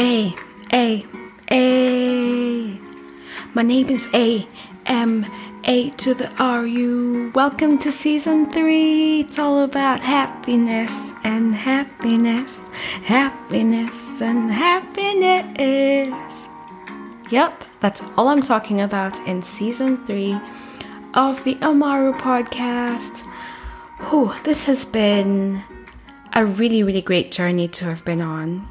A, A, A. My name is A, M, A to the R U. Welcome to season three. It's all about happiness and happiness, happiness and happiness. Yep, that's all I'm talking about in season three of the Amaru podcast. Whew, this has been a really, really great journey to have been on.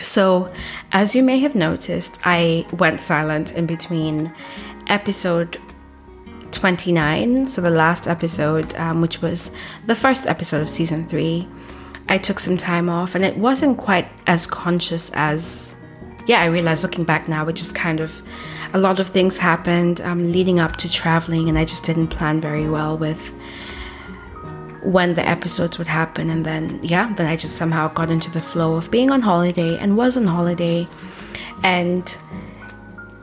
So, as you may have noticed, I went silent in between episode 29, so the last episode, um, which was the first episode of season three. I took some time off, and it wasn't quite as conscious as, yeah, I realized looking back now, it just kind of a lot of things happened um, leading up to traveling, and I just didn't plan very well with when the episodes would happen and then yeah then i just somehow got into the flow of being on holiday and was on holiday. And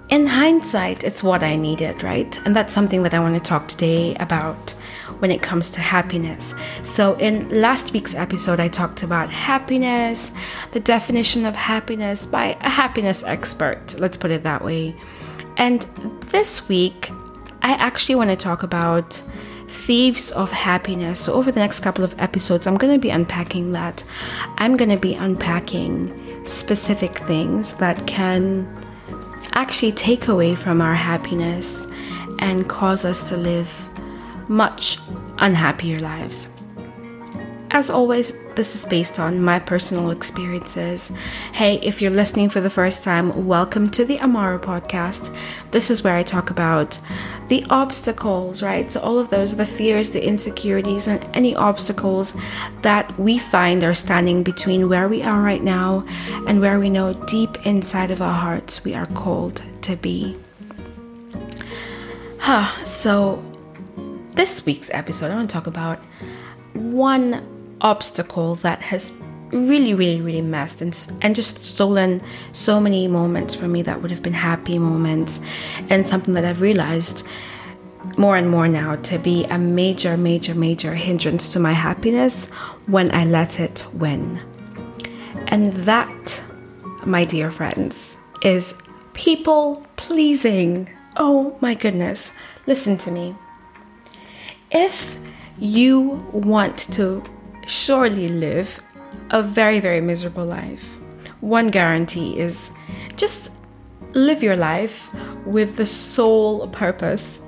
in hindsight it's what i needed right? And that's something that i want to talk today about when it comes to happiness. So in last week's episode i talked about happiness the definition of happiness by a happiness expert let's put it that way. And this week i actually want to talk about thieves of happiness. So, over the next couple of episodes, I'm going to be unpacking that. I'm going to be unpacking specific things that can actually take away from our happiness and cause us to live much unhappier lives. As always, this is based on my personal experiences. Hey, if you're listening for the first time, welcome to the Amaru podcast. This is where I talk about the obstacles, right? So, all of those, the fears, the insecurities, and any obstacles that we find are standing between where we are right now and where we know deep inside of our hearts we are called to be. Huh, so this week's episode, I want to talk about one obstacle that has really, really, really messed and, and just stolen so many moments from me that would have been happy moments, and something that I've realized more and more now to be a major, major, major hindrance to my happiness when I let it win. And that, my dear friends, is people pleasing. Oh my goodness. Listen to me. If you want to surely live a very, very miserable life. One guarantee is just live your life with the sole purpose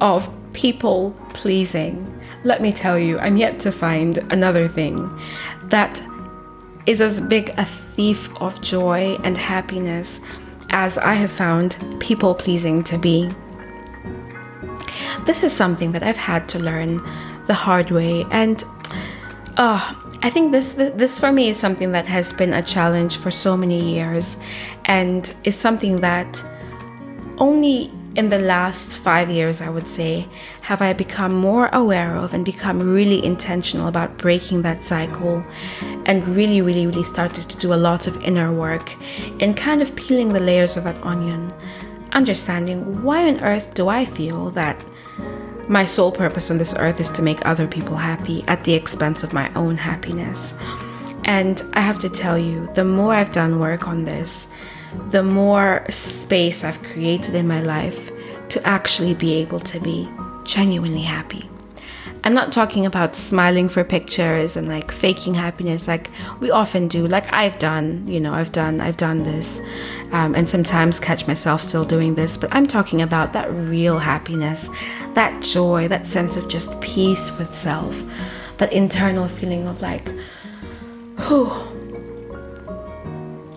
of people pleasing. Let me tell you, I'm yet to find another thing that is as big a thief of joy and happiness as I have found people pleasing to be. This is something that I've had to learn the hard way, and Oh, I think this this for me is something that has been a challenge for so many years, and is something that only in the last five years, I would say, have I become more aware of and become really intentional about breaking that cycle and really, really, really started to do a lot of inner work in kind of peeling the layers of that onion, understanding why on earth do I feel that my sole purpose on this earth is to make other people happy at the expense of my own happiness. And I have to tell you, the more I've done work on this, the more space I've created in my life to actually be able to be genuinely happy. I'm not talking about smiling for pictures and like faking happiness like we often do. Like I've done, you know, I've done, I've done this, um, and sometimes catch myself still doing this. But I'm talking about that real happiness, that joy, that sense of just peace with self, that internal feeling of like, whew,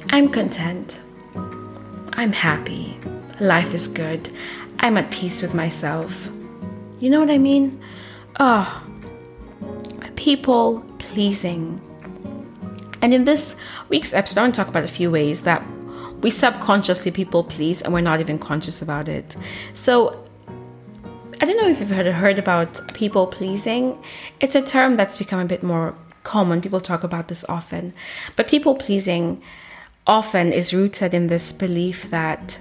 I'm content. I'm happy. Life is good. I'm at peace with myself. You know what I mean? Oh, people pleasing. And in this week's episode, I want to talk about a few ways that we subconsciously people please and we're not even conscious about it. So, I don't know if you've heard, heard about people pleasing. It's a term that's become a bit more common. People talk about this often. But people pleasing often is rooted in this belief that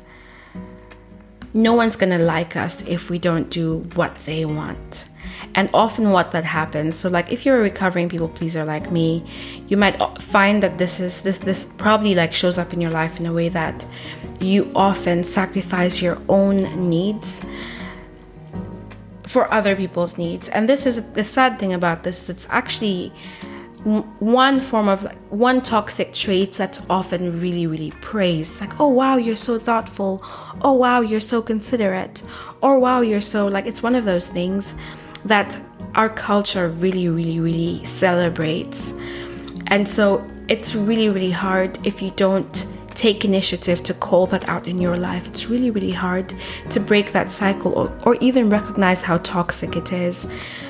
no one's going to like us if we don't do what they want. And often, what that happens, so like if you're a recovering people pleaser like me, you might find that this is this this probably like shows up in your life in a way that you often sacrifice your own needs for other people's needs. And this is the sad thing about this. It's actually one form of like one toxic trait that's often really really praised like oh wow you're so thoughtful oh wow you're so considerate or wow you're so like it's one of those things that our culture really really really celebrates and so it's really really hard if you don't take initiative to call that out in your life it's really really hard to break that cycle or, or even recognize how toxic it is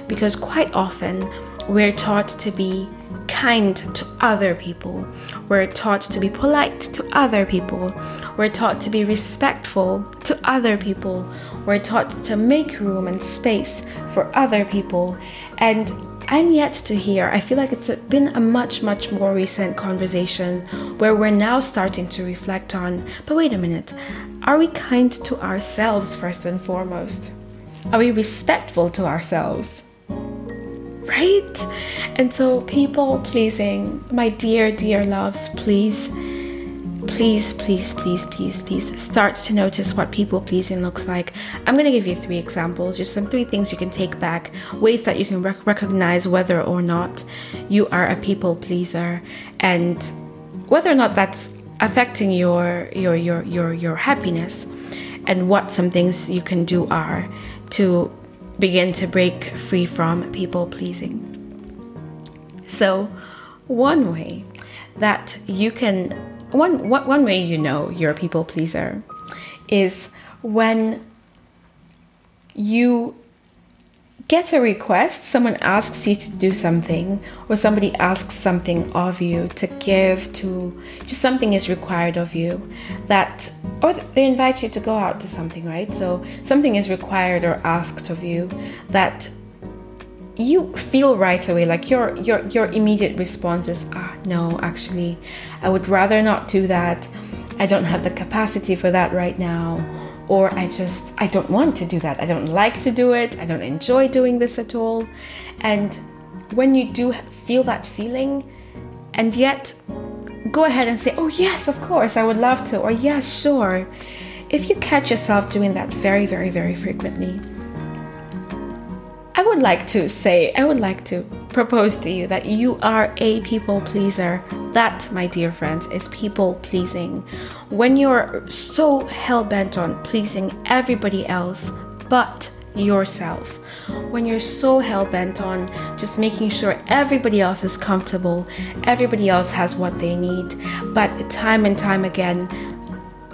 because quite often we're taught to be kind to other people. We're taught to be polite to other people. We're taught to be respectful to other people. We're taught to make room and space for other people. And I'm yet to hear, I feel like it's been a much, much more recent conversation where we're now starting to reflect on but wait a minute, are we kind to ourselves first and foremost? Are we respectful to ourselves? right? And so, people pleasing, my dear, dear loves, please, please, please, please, please, please start to notice what people pleasing looks like. I'm going to give you three examples, just some three things you can take back, ways that you can rec- recognize whether or not you are a people pleaser and whether or not that's affecting your your your your your happiness and what some things you can do are to begin to break free from people pleasing. So, one way that you can, one, one way you know you're a people pleaser is when you get a request, someone asks you to do something, or somebody asks something of you to give, to just something is required of you, that, or they invite you to go out to something, right? So something is required or asked of you that you feel right away like your your your immediate response is ah no actually i would rather not do that i don't have the capacity for that right now or I just I don't want to do that. I don't like to do it. I don't enjoy doing this at all. And when you do feel that feeling and yet go ahead and say, "Oh, yes, of course, I would love to." Or, "Yes, sure." If you catch yourself doing that very, very, very frequently, would like to say, I would like to propose to you that you are a people pleaser. That, my dear friends, is people pleasing. When you're so hell bent on pleasing everybody else but yourself, when you're so hell bent on just making sure everybody else is comfortable, everybody else has what they need, but time and time again,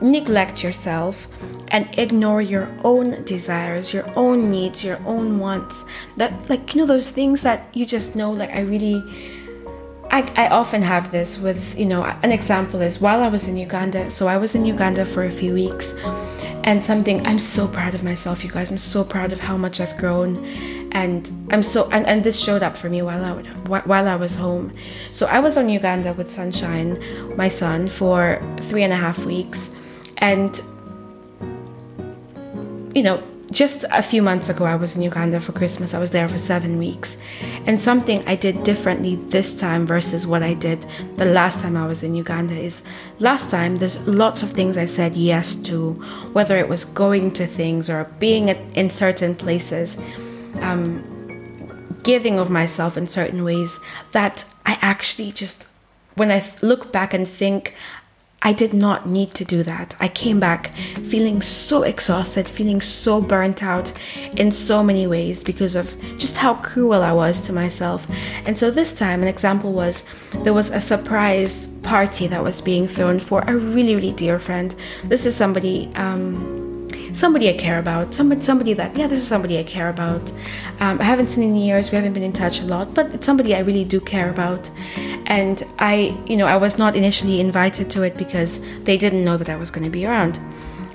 neglect yourself and ignore your own desires, your own needs, your own wants. That, like, you know, those things that you just know, like, I really. I, I often have this with, you know, an example is while I was in Uganda, so I was in Uganda for a few weeks, and something I'm so proud of myself, you guys. I'm so proud of how much I've grown, and I'm so and, and this showed up for me while I while I was home. So I was on Uganda with Sunshine, my son, for three and a half weeks, and you know, just a few months ago, I was in Uganda for Christmas. I was there for seven weeks. And something I did differently this time versus what I did the last time I was in Uganda is last time, there's lots of things I said yes to, whether it was going to things or being in certain places, um, giving of myself in certain ways that I actually just, when I look back and think, I did not need to do that. I came back feeling so exhausted, feeling so burnt out in so many ways because of just how cruel I was to myself. And so this time, an example was there was a surprise party that was being thrown for a really, really dear friend. This is somebody. Um, somebody I care about, somebody, somebody that, yeah, this is somebody I care about. Um, I haven't seen in years, we haven't been in touch a lot, but it's somebody I really do care about. And I, you know, I was not initially invited to it because they didn't know that I was going to be around.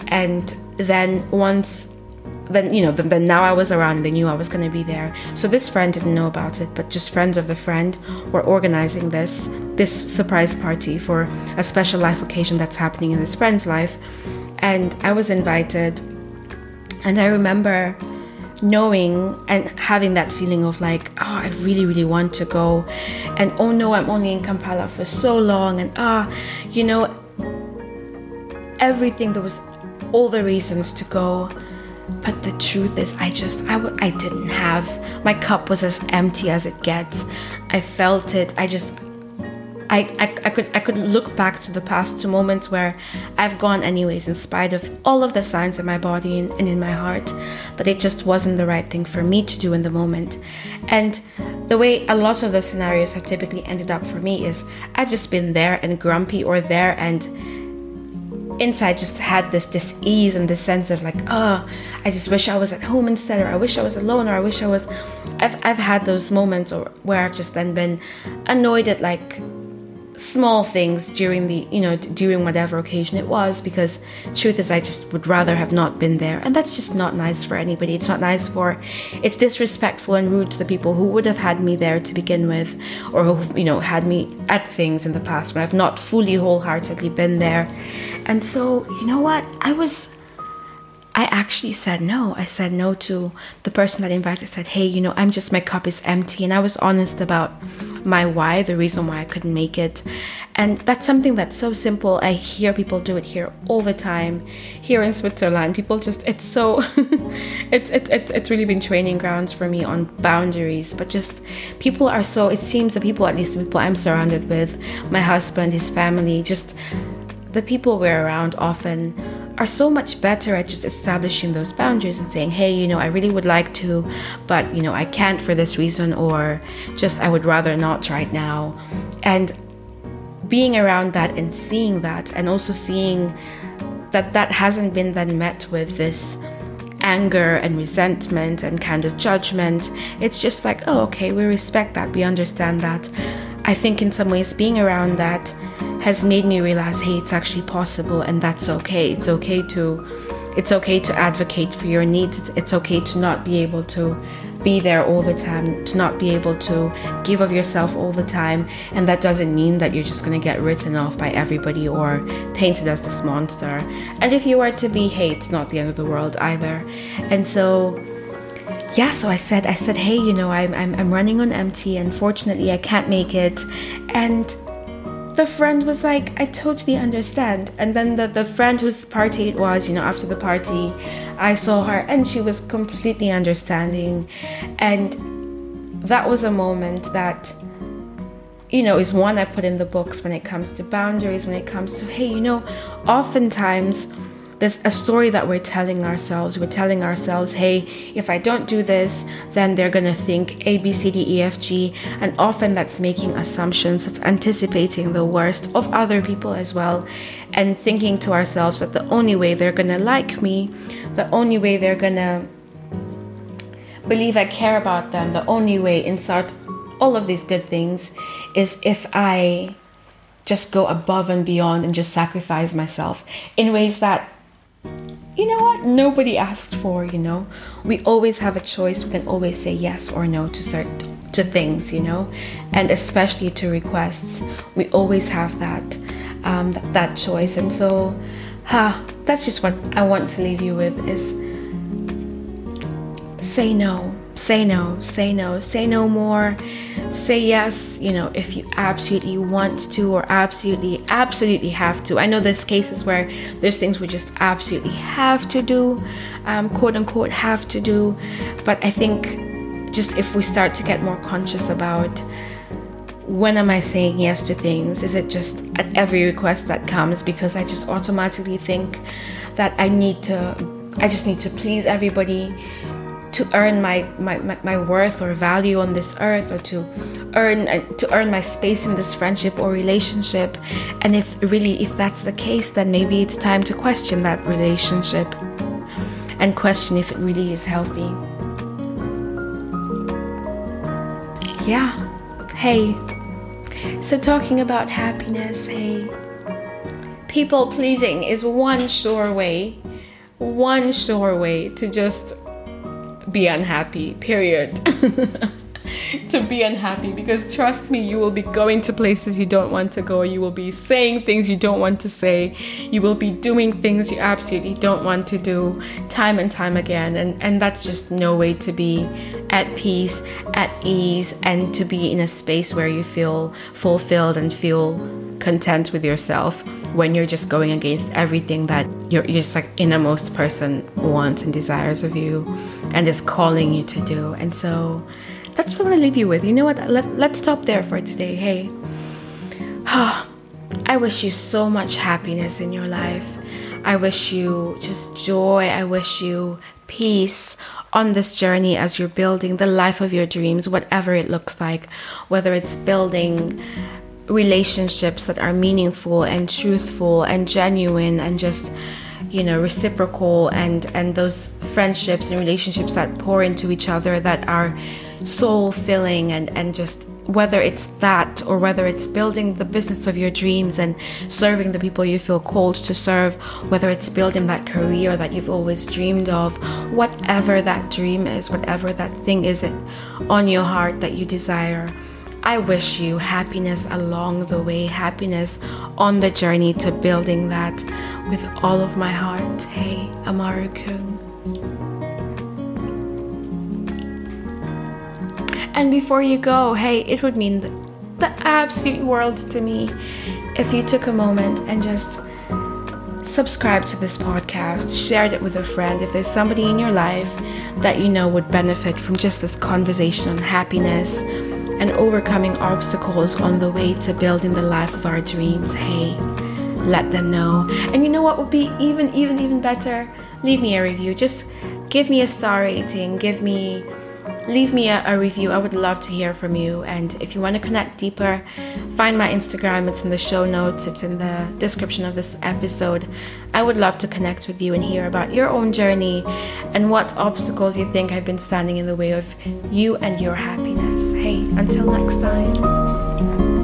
And then once then you know then, then now i was around and they knew i was going to be there so this friend didn't know about it but just friends of the friend were organizing this this surprise party for a special life occasion that's happening in this friend's life and I was invited. And I remember knowing and having that feeling of like, oh, I really, really want to go. And oh no, I'm only in Kampala for so long. And ah, you know, everything, there was all the reasons to go. But the truth is, I just, I w- I didn't have, my cup was as empty as it gets. I felt it. I just, I, I, I could I could look back to the past to moments where I've gone anyways in spite of all of the signs in my body and, and in my heart that it just wasn't the right thing for me to do in the moment. And the way a lot of the scenarios have typically ended up for me is I've just been there and grumpy or there and inside just had this dis-ease and this sense of like oh i just wish i was at home instead or i wish i was alone or i wish i was i've, I've had those moments or where i've just then been annoyed at like small things during the you know during whatever occasion it was because truth is i just would rather have not been there. And that's just not nice for anybody. It's not nice for it's disrespectful and rude to the people who would have had me there to begin with or who you know had me at things in the past when i've not fully wholeheartedly been there. And so you know what? I was I actually said no. I said no to the person that invited. I said, hey, you know, I'm just, my cup is empty. And I was honest about my why, the reason why I couldn't make it. And that's something that's so simple. I hear people do it here all the time. Here in Switzerland, people just, it's so, it's, it, it, it's really been training grounds for me on boundaries. But just people are so, it seems the people, at least the people I'm surrounded with, my husband, his family, just the people we're around often are so much better at just establishing those boundaries and saying, hey, you know, I really would like to, but, you know, I can't for this reason, or just I would rather not right now. And being around that and seeing that, and also seeing that that hasn't been then met with this anger and resentment and kind of judgment. It's just like, oh, okay, we respect that, we understand that. I think in some ways being around that has made me realize hey it's actually possible and that's okay. It's okay to it's okay to advocate for your needs. It's, it's okay to not be able to be there all the time to not be able to give of yourself all the time. And that doesn't mean that you're just going to get written off by everybody or painted as this monster. And if you are to be hey it's not the end of the world either. And so yeah so i said i said hey you know i'm i'm, I'm running on empty. And fortunately i can't make it. And the friend was like, I totally understand. And then the, the friend whose party it was, you know, after the party, I saw her and she was completely understanding. And that was a moment that, you know, is one I put in the books when it comes to boundaries, when it comes to, hey, you know, oftentimes there's a story that we're telling ourselves. We're telling ourselves, hey, if I don't do this, then they're going to think A, B, C, D, E, F, G. And often that's making assumptions, that's anticipating the worst of other people as well, and thinking to ourselves that the only way they're going to like me, the only way they're going to believe I care about them, the only way, insert all of these good things, is if I just go above and beyond and just sacrifice myself in ways that you know what? Nobody asked for you know? We always have a choice. We can always say yes or no to certain to things you know? And especially to requests. We always have that um, th- that choice. And so huh, that's just what i want to leave you with is say no say no say no say no more say yes, you know, if you absolutely want to or absolutely, absolutely have to. I know there's cases where there's things we just absolutely have to do, um, quote unquote, have to do. But I think just if we start to get more conscious about when am I saying yes to things? Is it just at every request that comes because I just automatically think that I need to, I just need to please everybody? To earn my, my, my, my, worth or value on this earth or to earn uh, to earn my space in this friendship or relationship. And if really if that's the case then maybe it's time to question that relationship and question if it really is healthy. Yeah. Hey. So talking about happiness hey. People pleasing is one sure way one sure way to just be unhappy, period. to be unhappy because trust me, you will be going to places you don't want to go. You will be saying things you don't want to say. You will be doing things you absolutely don't want to do time and time again. And, and that's just no way to be at peace, at ease, and to be in a space where you feel fulfilled and feel content with yourself when you're just going against everything that your just like innermost person wants and desires of you and is calling you to do. And so that's what I'm gonna leave you with. You know what? Let, let's stop there for today. Hey, I wish you so much happiness in your life. I wish you just joy. I wish you peace on this journey as you're building the life of your dreams, whatever it looks like, whether it's building relationships that are meaningful and truthful and genuine and just you know reciprocal and and those friendships and relationships that pour into each other that are soul filling and and just whether it's that or whether it's building the business of your dreams and serving the people you feel called to serve, whether it's building that career that you've always dreamed of, whatever that dream is, whatever that thing is on your heart that you desire. I wish you happiness along the way, happiness on the journey to building that with all of my heart. Hey, Amaru Küng. And before you go, hey, it would mean the, the absolute world to me if you took a moment and just subscribe to this podcast, shared it with a friend. If there's somebody in your life that you know would benefit from just this conversation on happiness and overcoming obstacles on the way to building the life of our dreams, hey, let them know. And you know what would be even, even, even better? Leave me a review. Just give me a star rating. Give me, leave me a, a review. I would love to hear from you. And if you want to connect deeper, find my Instagram. It's in the show notes, it's in the description of this episode. I would love to connect with you and hear about your own journey and what obstacles you think have been standing in the way of you and your happiness. Until next time.